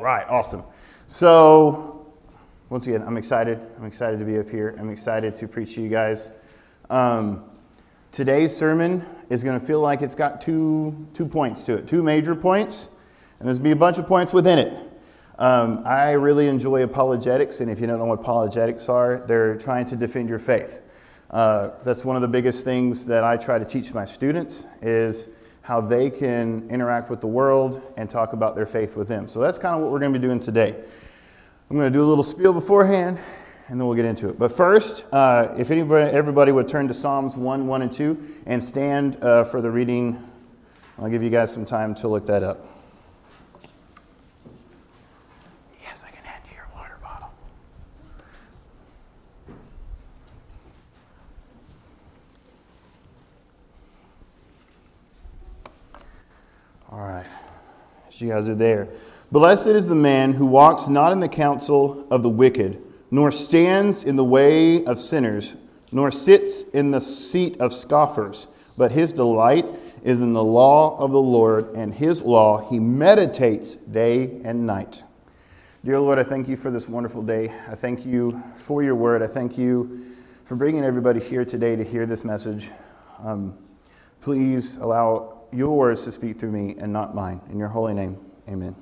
Right, awesome. So, once again, I'm excited. I'm excited to be up here. I'm excited to preach to you guys. Um, today's sermon is going to feel like it's got two, two points to it, two major points, and there's going to be a bunch of points within it. Um, I really enjoy apologetics, and if you don't know what apologetics are, they're trying to defend your faith. Uh, that's one of the biggest things that I try to teach my students is how they can interact with the world and talk about their faith with them. So that's kind of what we're going to be doing today. I'm going to do a little spiel beforehand, and then we'll get into it. But first, uh, if anybody, everybody would turn to Psalms 1, 1, and 2 and stand uh, for the reading, I'll give you guys some time to look that up. Yes, I can add to your water bottle. All right, as you guys are there. Blessed is the man who walks not in the counsel of the wicked, nor stands in the way of sinners, nor sits in the seat of scoffers, but his delight is in the law of the Lord, and his law he meditates day and night. Dear Lord, I thank you for this wonderful day. I thank you for your word. I thank you for bringing everybody here today to hear this message. Um, please allow your words to speak through me and not mine. In your holy name, amen.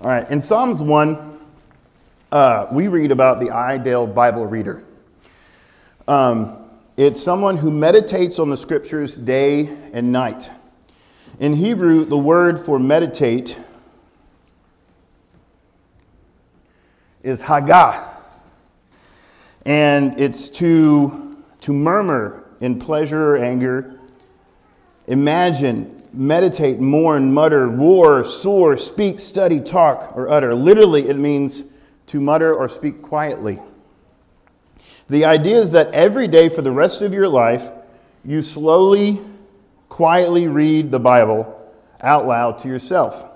All right, in Psalms 1, uh, we read about the ideal Bible reader. Um, it's someone who meditates on the scriptures day and night. In Hebrew, the word for meditate is hagah, and it's to, to murmur in pleasure or anger, imagine, meditate, mourn, mutter, roar, soar, speak, study, talk, or utter. Literally, it means to mutter or speak quietly. The idea is that every day for the rest of your life, you slowly, quietly read the Bible out loud to yourself.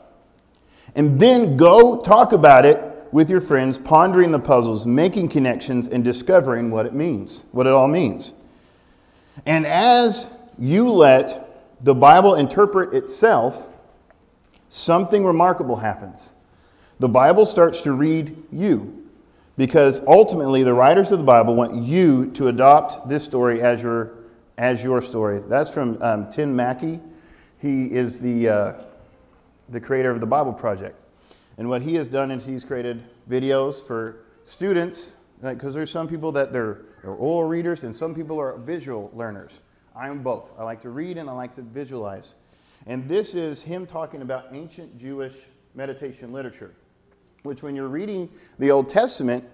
And then go talk about it with your friends, pondering the puzzles, making connections, and discovering what it means, what it all means. And as you let the Bible interpret itself, something remarkable happens. The Bible starts to read you because ultimately the writers of the Bible want you to adopt this story as your, as your story. That's from um, Tim Mackie. He is the, uh, the creator of the Bible Project. And what he has done is he's created videos for students, because there's some people that they're, they're oral readers and some people are visual learners. I am both. I like to read and I like to visualize. And this is him talking about ancient Jewish meditation literature, which, when you're reading the Old Testament,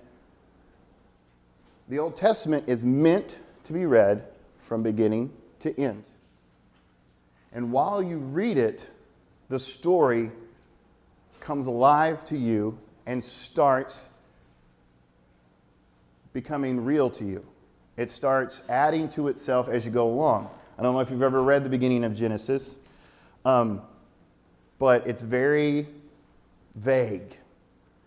the Old Testament is meant to be read from beginning to end. And while you read it, the story comes alive to you and starts becoming real to you. It starts adding to itself as you go along. I don't know if you've ever read the beginning of Genesis, um, but it's very vague.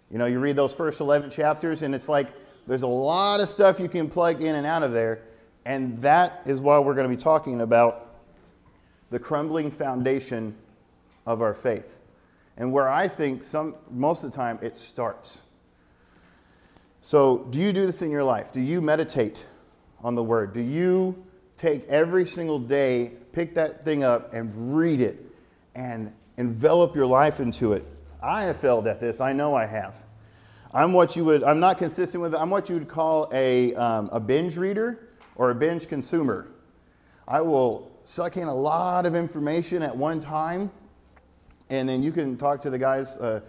You know, you read those first 11 chapters, and it's like there's a lot of stuff you can plug in and out of there. And that is why we're going to be talking about the crumbling foundation of our faith. And where I think some, most of the time it starts. So, do you do this in your life? Do you meditate on the Word? Do you take every single day, pick that thing up, and read it and envelop your life into it? I have failed at this. I know I have. I'm what you would, I'm not consistent with it. I'm what you would call a, um, a binge reader or a binge consumer. I will suck in a lot of information at one time, and then you can talk to the guys, uh,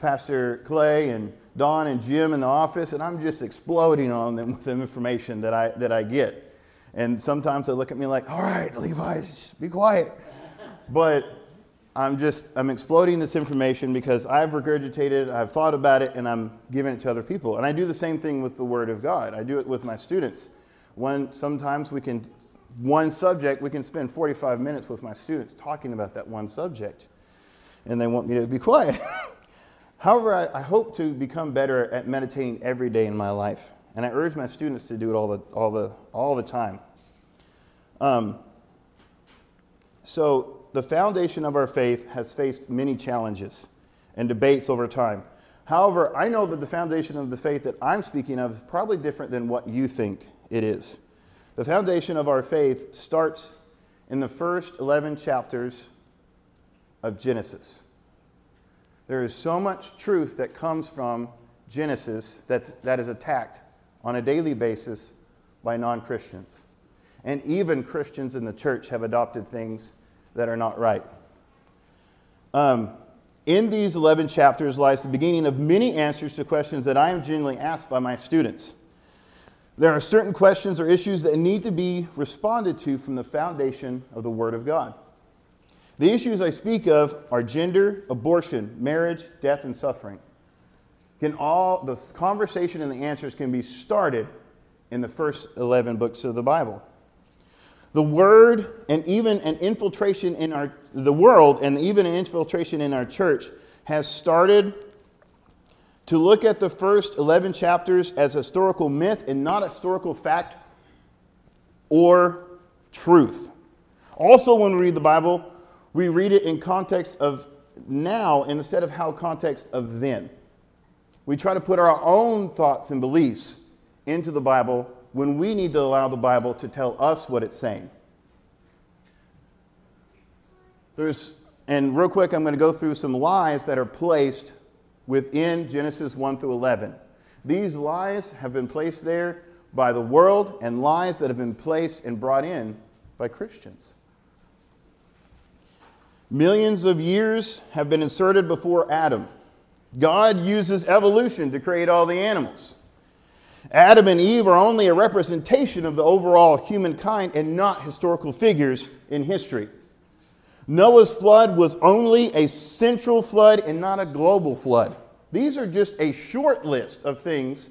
Pastor Clay and Don and Jim in the office, and I'm just exploding on them with the information that I, that I get. And sometimes they look at me like, all right, Levi, just be quiet. But I'm just, I'm exploding this information because I've regurgitated, I've thought about it, and I'm giving it to other people. And I do the same thing with the Word of God. I do it with my students. When sometimes we can, one subject, we can spend 45 minutes with my students talking about that one subject. And they want me to be quiet. However, I, I, hope to become better at meditating every day in my life, and I urge my students to do it all the, all the, all the time. Um, So, the foundation of our faith has faced many challenges and debates over time. However, I know that the foundation of the faith that I'm speaking of is probably different than what you think it is. The foundation of our faith starts in the first 11 chapters of Genesis. There is so much truth that comes from Genesis that's, that is attacked on a daily basis by non Christians. And even Christians in the church have adopted things that are not right. Um, in these 11 chapters lies the beginning of many answers to questions that I am genuinely asked by my students. There are certain questions or issues that need to be responded to from the foundation of the Word of God. The issues I speak of are gender, abortion, marriage, death, and suffering. Can all the conversation and the answers can be started in the first 11 books of the Bible. The word and even an infiltration in our the world and even an infiltration in our church has started to look at the first 11 chapters as historical myth and not historical fact or truth. Also, when we read the Bible, we read it in context of now instead of how context of then. We try to put our own thoughts and beliefs into the Bible when we need to allow the Bible to tell us what it's saying. There's, and real quick, I'm going to go through some lies that are placed within Genesis 1 through 11. These lies have been placed there by the world and lies that have been placed and brought in by Christians. Millions of years have been inserted before Adam. God uses evolution to create all the animals. Adam and Eve are only a representation of the overall humankind and not historical figures in history. Noah's flood was only a central flood and not a global flood. These are just a short list of things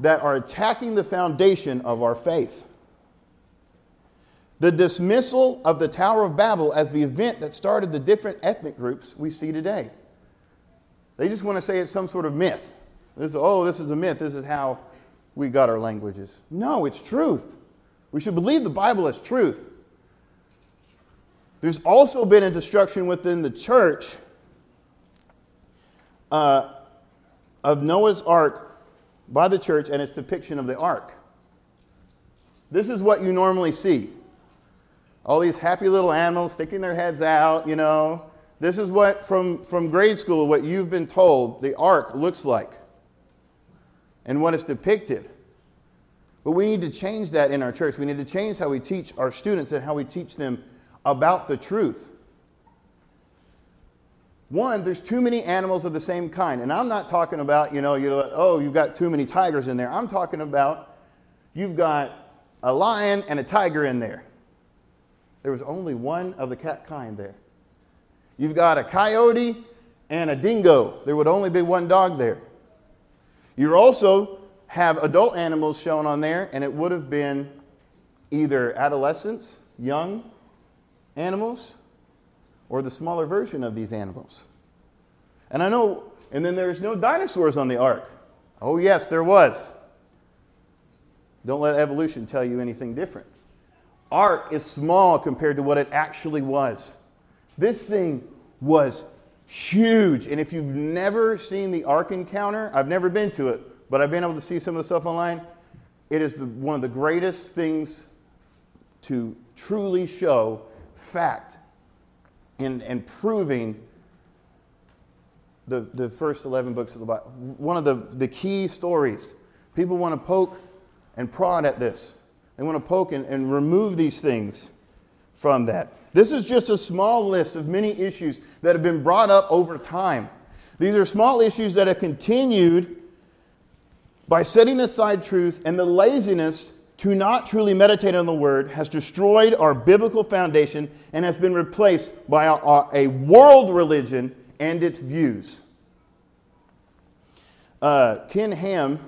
that are attacking the foundation of our faith. The dismissal of the Tower of Babel as the event that started the different ethnic groups we see today. They just want to say it's some sort of myth. This oh, this is a myth. This is how we got our languages. No, it's truth. We should believe the Bible as truth. There's also been a destruction within the church uh, of Noah's ark by the church and its depiction of the ark. This is what you normally see all these happy little animals sticking their heads out, you know. This is what, from, from grade school, what you've been told the ark looks like and what it's depicted. But we need to change that in our church. We need to change how we teach our students and how we teach them about the truth. One, there's too many animals of the same kind. And I'm not talking about, you know, you know, oh, you've got too many tigers in there. I'm talking about you've got a lion and a tiger in there. There was only one of the cat kind there. You've got a coyote and a dingo. There would only be one dog there. You also have adult animals shown on there, and it would have been either adolescents, young animals, or the smaller version of these animals. And I know, and then there's no dinosaurs on the ark. Oh, yes, there was. Don't let evolution tell you anything different ark is small compared to what it actually was. This thing was huge. And if you've never seen the ark encounter, I've never been to it, but I've been able to see some of the stuff online. It is the, one of the greatest things to truly show fact and, in proving the, the first 11 books of the Bible. One of the, the key stories. People want to poke and prod at this. They want to poke and, and remove these things from that. This is just a small list of many issues that have been brought up over time. These are small issues that have continued by setting aside truth and the laziness to not truly meditate on the Word has destroyed our biblical foundation and has been replaced by a, a world religion and its views. Uh, Ken Ham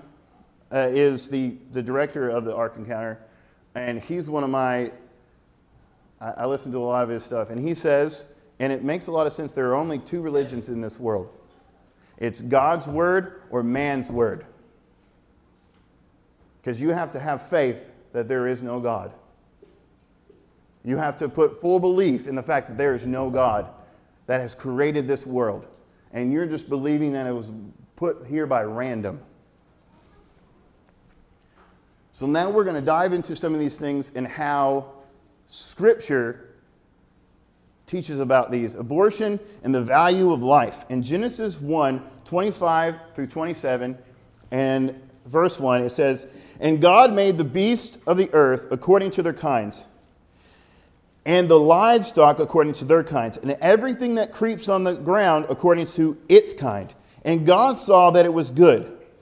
uh, is the, the director of the Ark Encounter and he's one of my, I, I listen to a lot of his stuff, and he says, and it makes a lot of sense, there are only two religions in this world it's God's word or man's word. Because you have to have faith that there is no God. You have to put full belief in the fact that there is no God that has created this world. And you're just believing that it was put here by random. So now we're going to dive into some of these things and how Scripture teaches about these abortion and the value of life. In Genesis 1 25 through 27 and verse 1, it says, And God made the beasts of the earth according to their kinds, and the livestock according to their kinds, and everything that creeps on the ground according to its kind. And God saw that it was good.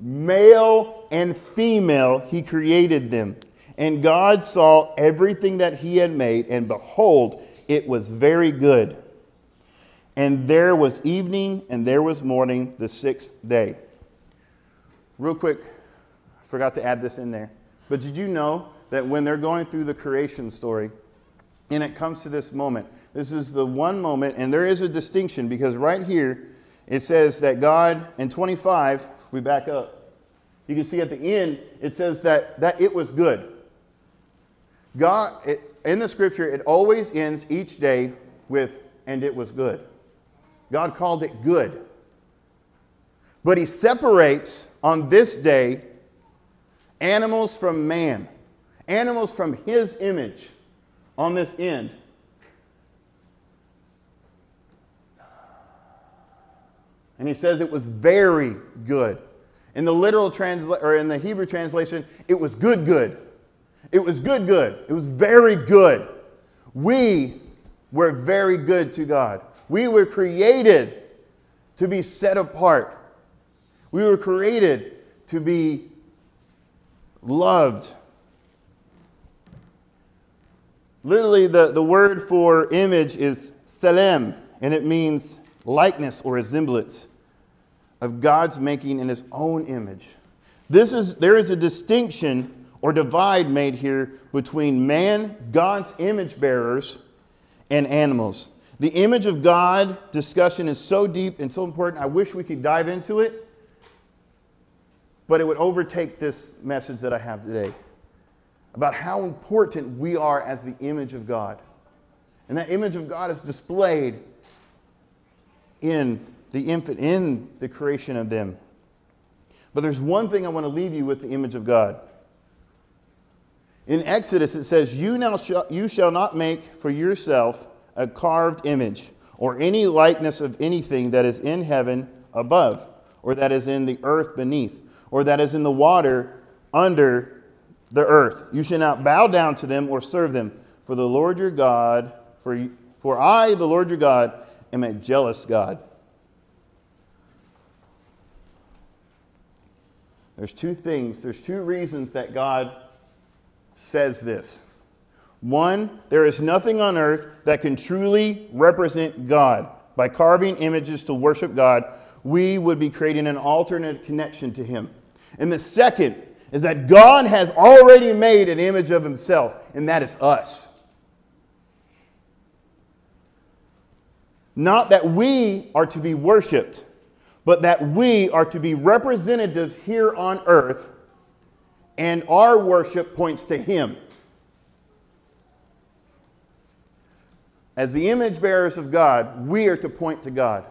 Male and female, he created them. And God saw everything that he had made, and behold, it was very good. And there was evening and there was morning the sixth day. Real quick, I forgot to add this in there. But did you know that when they're going through the creation story, and it comes to this moment, this is the one moment, and there is a distinction because right here it says that God, in 25, we back up. You can see at the end, it says that, that it was good. God, it, in the scripture, it always ends each day with, and it was good. God called it good. But he separates on this day animals from man, animals from his image on this end. And he says it was very good. In the literal translation, or in the Hebrew translation, it was good, good. It was good, good. It was very good. We were very good to God. We were created to be set apart. We were created to be loved. Literally, the, the word for image is selem, and it means likeness or resemblance of God's making in his own image. This is, there is a distinction or divide made here between man, God's image bearers, and animals. The image of God discussion is so deep and so important. I wish we could dive into it, but it would overtake this message that I have today about how important we are as the image of God. And that image of God is displayed in the infant, in the creation of them. But there's one thing I want to leave you with the image of God. In Exodus, it says, You, now sh- you shall not make for yourself a carved image, or any likeness of anything that is in heaven above, or that is in the earth beneath, or that is in the water under the earth. You shall not bow down to them or serve them, for the Lord your God, for, for I, the Lord your God, am a jealous God. There's two things, there's two reasons that God says this. One, there is nothing on earth that can truly represent God. By carving images to worship God, we would be creating an alternate connection to Him. And the second is that God has already made an image of Himself, and that is us. Not that we are to be worshiped, but that we are to be representatives here on earth, and our worship points to Him. As the image bearers of God, we are to point to God.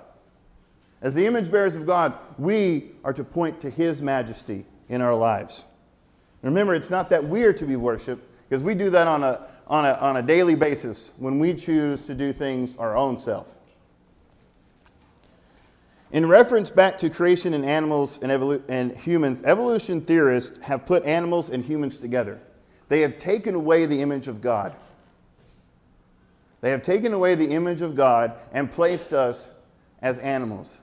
As the image bearers of God, we are to point to His majesty in our lives. Remember, it's not that we are to be worshiped, because we do that on a, on, a, on a daily basis when we choose to do things our own self. In reference back to creation and animals and, evolu- and humans, evolution theorists have put animals and humans together. They have taken away the image of God. They have taken away the image of God and placed us as animals.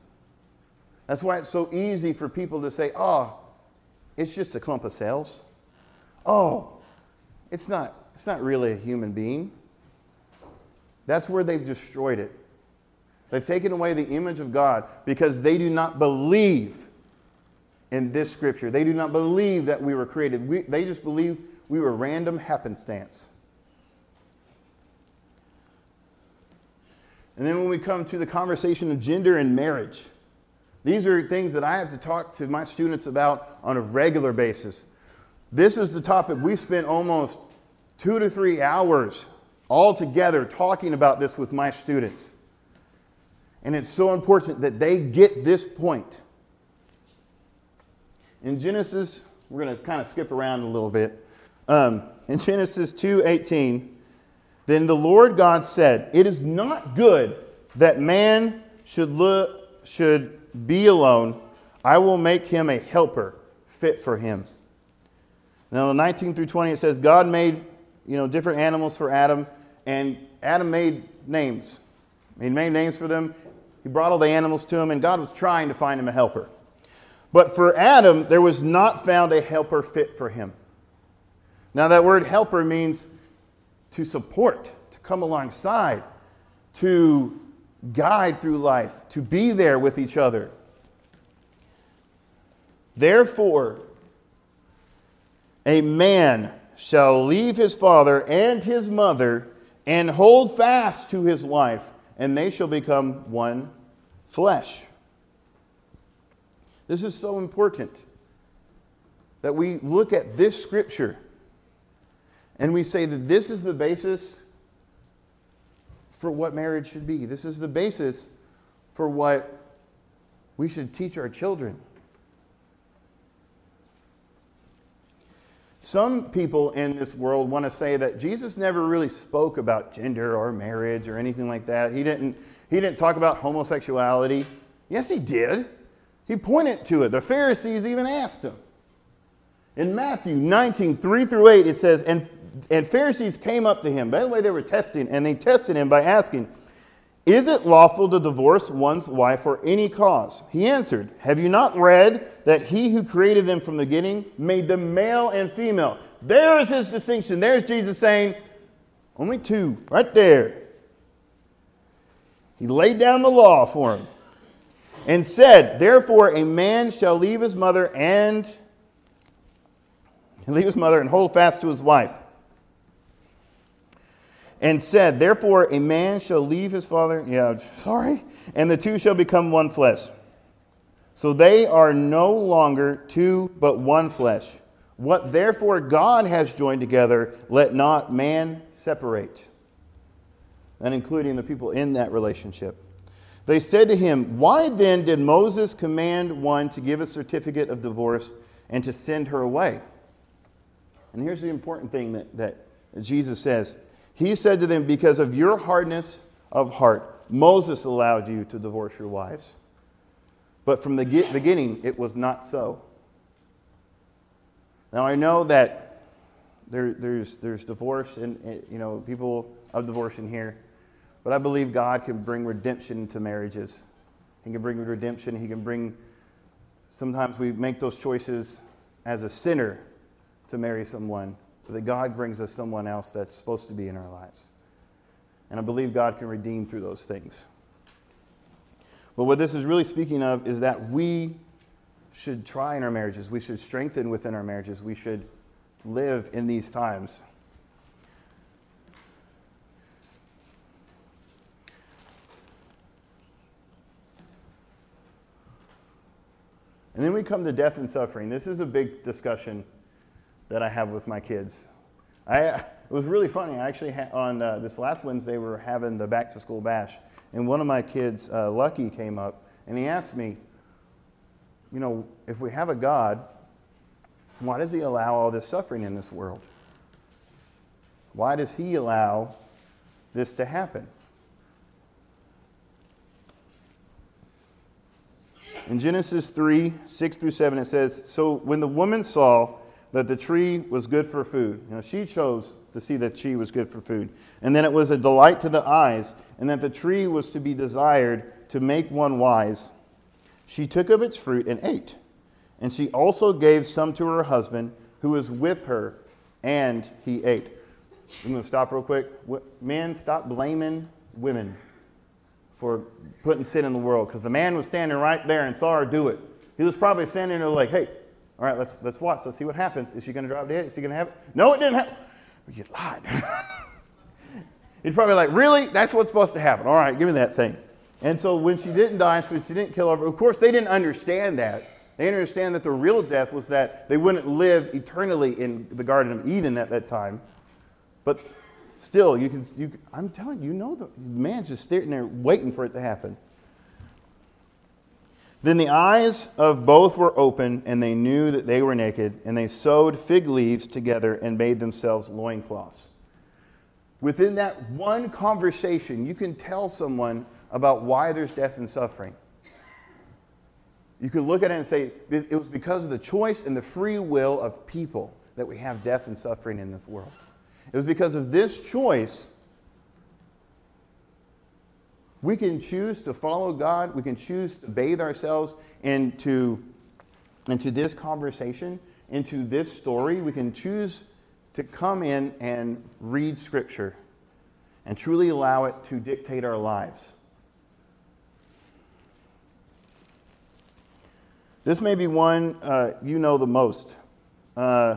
That's why it's so easy for people to say, oh, it's just a clump of cells. Oh, it's not, it's not really a human being. That's where they've destroyed it. They've taken away the image of God because they do not believe in this scripture. They do not believe that we were created. We, they just believe we were random happenstance. And then when we come to the conversation of gender and marriage, these are things that I have to talk to my students about on a regular basis. This is the topic we spent almost two to three hours all together talking about this with my students. And it's so important that they get this point. In Genesis, we're going to kind of skip around a little bit. Um, in Genesis 2:18, then the Lord God said, "It is not good that man should look, should be alone. I will make him a helper fit for him." Now, in 19 through 20, it says God made you know different animals for Adam, and Adam made names. He made names for them. He brought all the animals to him, and God was trying to find him a helper. But for Adam, there was not found a helper fit for him. Now, that word helper means to support, to come alongside, to guide through life, to be there with each other. Therefore, a man shall leave his father and his mother and hold fast to his wife, and they shall become one flesh. This is so important that we look at this scripture and we say that this is the basis for what marriage should be. This is the basis for what we should teach our children. Some people in this world want to say that Jesus never really spoke about gender or marriage or anything like that. He didn't, he didn't talk about homosexuality. Yes, he did. He pointed to it. The Pharisees even asked him. In Matthew 19, 3 through 8, it says, and, and Pharisees came up to him. By the way, they were testing, and they tested him by asking, Is it lawful to divorce one's wife for any cause? He answered, Have you not read that he who created them from the beginning made them male and female? There is his distinction. There's Jesus saying, Only two, right there. He laid down the law for him and said, Therefore, a man shall leave his mother and leave his mother and hold fast to his wife. And said, Therefore, a man shall leave his father, yeah, sorry, and the two shall become one flesh. So they are no longer two, but one flesh. What therefore God has joined together, let not man separate. And including the people in that relationship. They said to him, Why then did Moses command one to give a certificate of divorce and to send her away? And here's the important thing that, that Jesus says He said to them, Because of your hardness of heart, Moses allowed you to divorce your wives. But from the beginning, it was not so. Now, I know that there, there's, there's divorce and, you know, people of divorce in here. But I believe God can bring redemption to marriages. He can bring redemption. He can bring, sometimes we make those choices as a sinner to marry someone, but that God brings us someone else that's supposed to be in our lives. And I believe God can redeem through those things. But what this is really speaking of is that we should try in our marriages. We should strengthen within our marriages. We should live in these times. And then we come to death and suffering. This is a big discussion that I have with my kids. I, it was really funny. I actually, on uh, this last Wednesday, we were having the back to school bash, and one of my kids, uh, Lucky, came up and he asked me, you know, if we have a God, why does he allow all this suffering in this world? Why does he allow this to happen? In Genesis 3 6 through 7, it says, So when the woman saw that the tree was good for food, you know, she chose to see that she was good for food, and then it was a delight to the eyes, and that the tree was to be desired to make one wise, she took of its fruit and ate. And she also gave some to her husband who was with her, and he ate. I'm going to stop real quick. Men, stop blaming women for putting sin in the world because the man was standing right there and saw her do it. He was probably standing there like, hey, all right, let's, let's watch. Let's see what happens. Is she going to drop dead? Is she going to have it? No, it didn't happen. You lied. He'd probably like, really? That's what's supposed to happen. All right, give me that thing. And so when she didn't die, when she didn't kill her, of course, they didn't understand that. They didn't understand that the real death was that they wouldn't live eternally in the Garden of Eden at that time. But still, you can, you, I'm telling you, you know the man's just sitting there waiting for it to happen. Then the eyes of both were open, and they knew that they were naked, and they sewed fig leaves together and made themselves loincloths. Within that one conversation, you can tell someone about why there's death and suffering. You can look at it and say, it was because of the choice and the free will of people that we have death and suffering in this world. It was because of this choice we can choose to follow God. We can choose to bathe ourselves into, into this conversation, into this story. We can choose to come in and read Scripture and truly allow it to dictate our lives. This may be one uh, you know the most. Uh,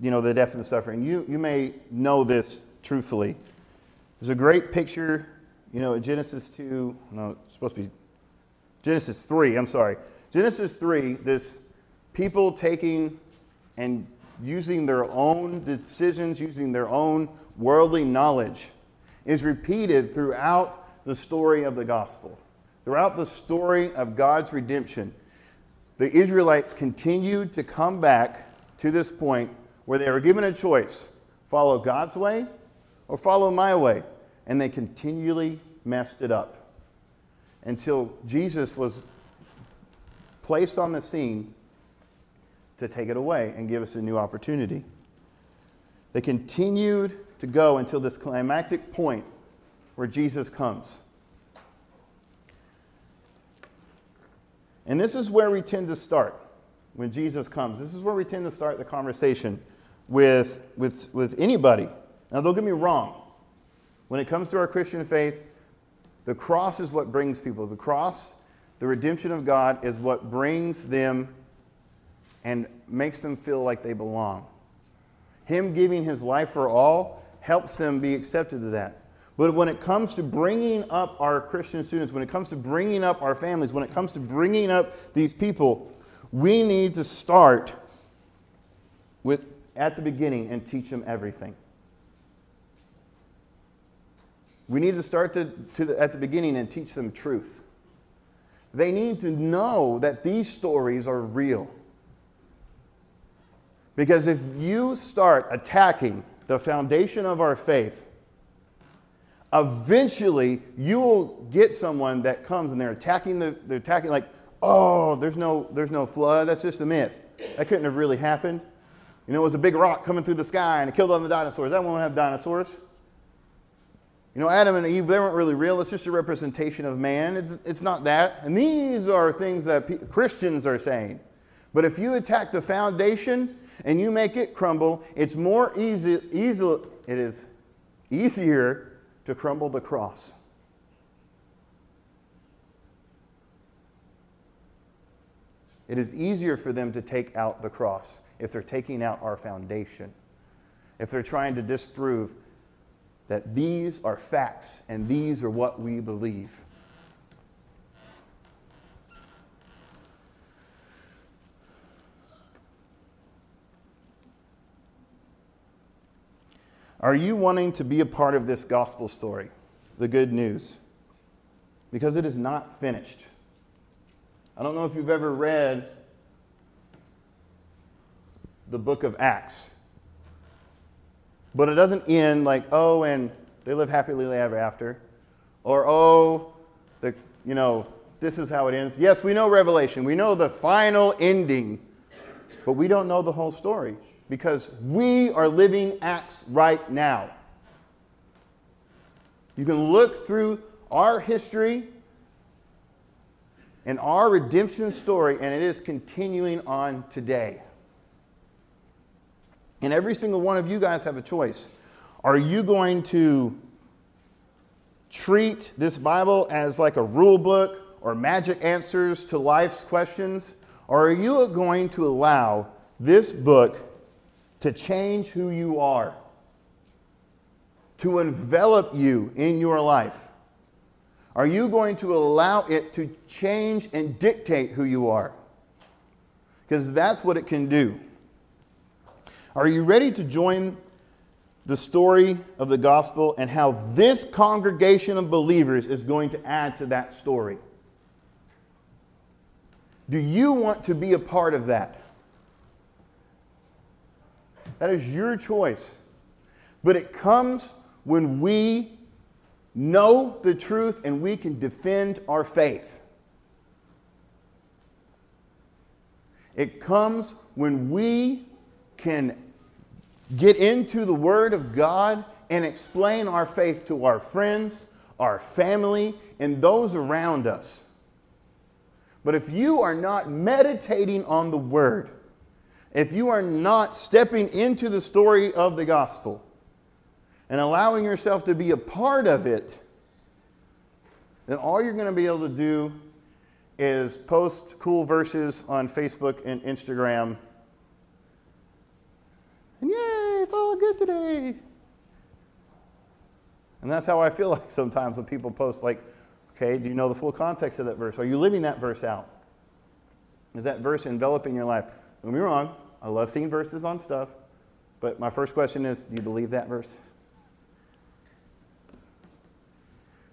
you know, the death and the suffering. You, you may know this truthfully. There's a great picture you know, Genesis 2, no, it's supposed to be Genesis 3, I'm sorry. Genesis 3, this people taking and using their own decisions, using their own worldly knowledge, is repeated throughout the story of the gospel. Throughout the story of God's redemption, the Israelites continued to come back to this point where they were given a choice follow God's way or follow my way and they continually messed it up until Jesus was placed on the scene to take it away and give us a new opportunity. They continued to go until this climactic point where Jesus comes. And this is where we tend to start when Jesus comes. This is where we tend to start the conversation with, with, with anybody. Now, don't get me wrong. When it comes to our Christian faith, the cross is what brings people. The cross, the redemption of God, is what brings them and makes them feel like they belong. Him giving his life for all helps them be accepted to that. But when it comes to bringing up our Christian students, when it comes to bringing up our families, when it comes to bringing up these people, we need to start with at the beginning and teach them everything. We need to start to, to the, at the beginning and teach them truth. They need to know that these stories are real. Because if you start attacking the foundation of our faith, eventually you will get someone that comes and they're attacking the, they're attacking like, oh, there's no, there's no flood. That's just a myth. That couldn't have really happened. You know, it was a big rock coming through the sky and it killed all the dinosaurs. That won't have dinosaurs. You know, Adam and Eve, they weren't really real. It's just a representation of man. It's, it's not that. And these are things that Christians are saying. But if you attack the foundation and you make it crumble, it's more easy, easy it is easier to crumble the cross. It is easier for them to take out the cross if they're taking out our foundation. If they're trying to disprove that these are facts and these are what we believe. Are you wanting to be a part of this gospel story, the good news? Because it is not finished. I don't know if you've ever read the book of Acts. But it doesn't end like, oh, and they live happily ever after. Or, oh, the, you know, this is how it ends. Yes, we know Revelation. We know the final ending. But we don't know the whole story because we are living Acts right now. You can look through our history and our redemption story, and it is continuing on today. And every single one of you guys have a choice. Are you going to treat this Bible as like a rule book or magic answers to life's questions? Or are you going to allow this book to change who you are, to envelop you in your life? Are you going to allow it to change and dictate who you are? Because that's what it can do. Are you ready to join the story of the gospel and how this congregation of believers is going to add to that story? Do you want to be a part of that? That is your choice. But it comes when we know the truth and we can defend our faith. It comes when we can get into the Word of God and explain our faith to our friends, our family, and those around us. But if you are not meditating on the Word, if you are not stepping into the story of the gospel and allowing yourself to be a part of it, then all you're going to be able to do is post cool verses on Facebook and Instagram. And yay, it's all good today. And that's how I feel like sometimes when people post, like, okay, do you know the full context of that verse? Are you living that verse out? Is that verse enveloping your life? Don't be wrong, I love seeing verses on stuff, but my first question is do you believe that verse?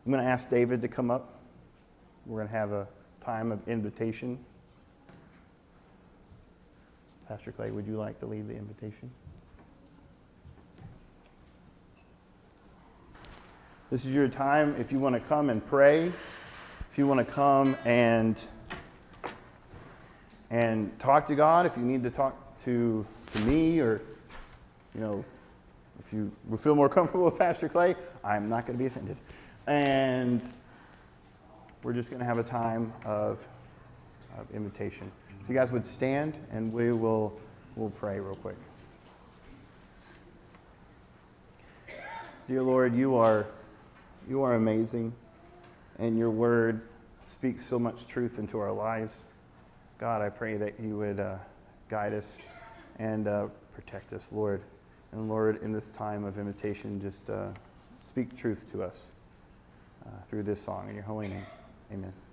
I'm going to ask David to come up. We're going to have a time of invitation. Pastor Clay, would you like to lead the invitation? This is your time if you want to come and pray, if you want to come and and talk to God, if you need to talk to, to me or you know, if you feel more comfortable with Pastor Clay, I'm not going to be offended. And we're just going to have a time of, of invitation. So you guys would stand and we will we'll pray real quick. Dear Lord, you are you are amazing and your word speaks so much truth into our lives. God, I pray that you would uh, guide us and uh, protect us, Lord. And Lord, in this time of invitation, just uh, speak truth to us uh, through this song. In your holy name, amen.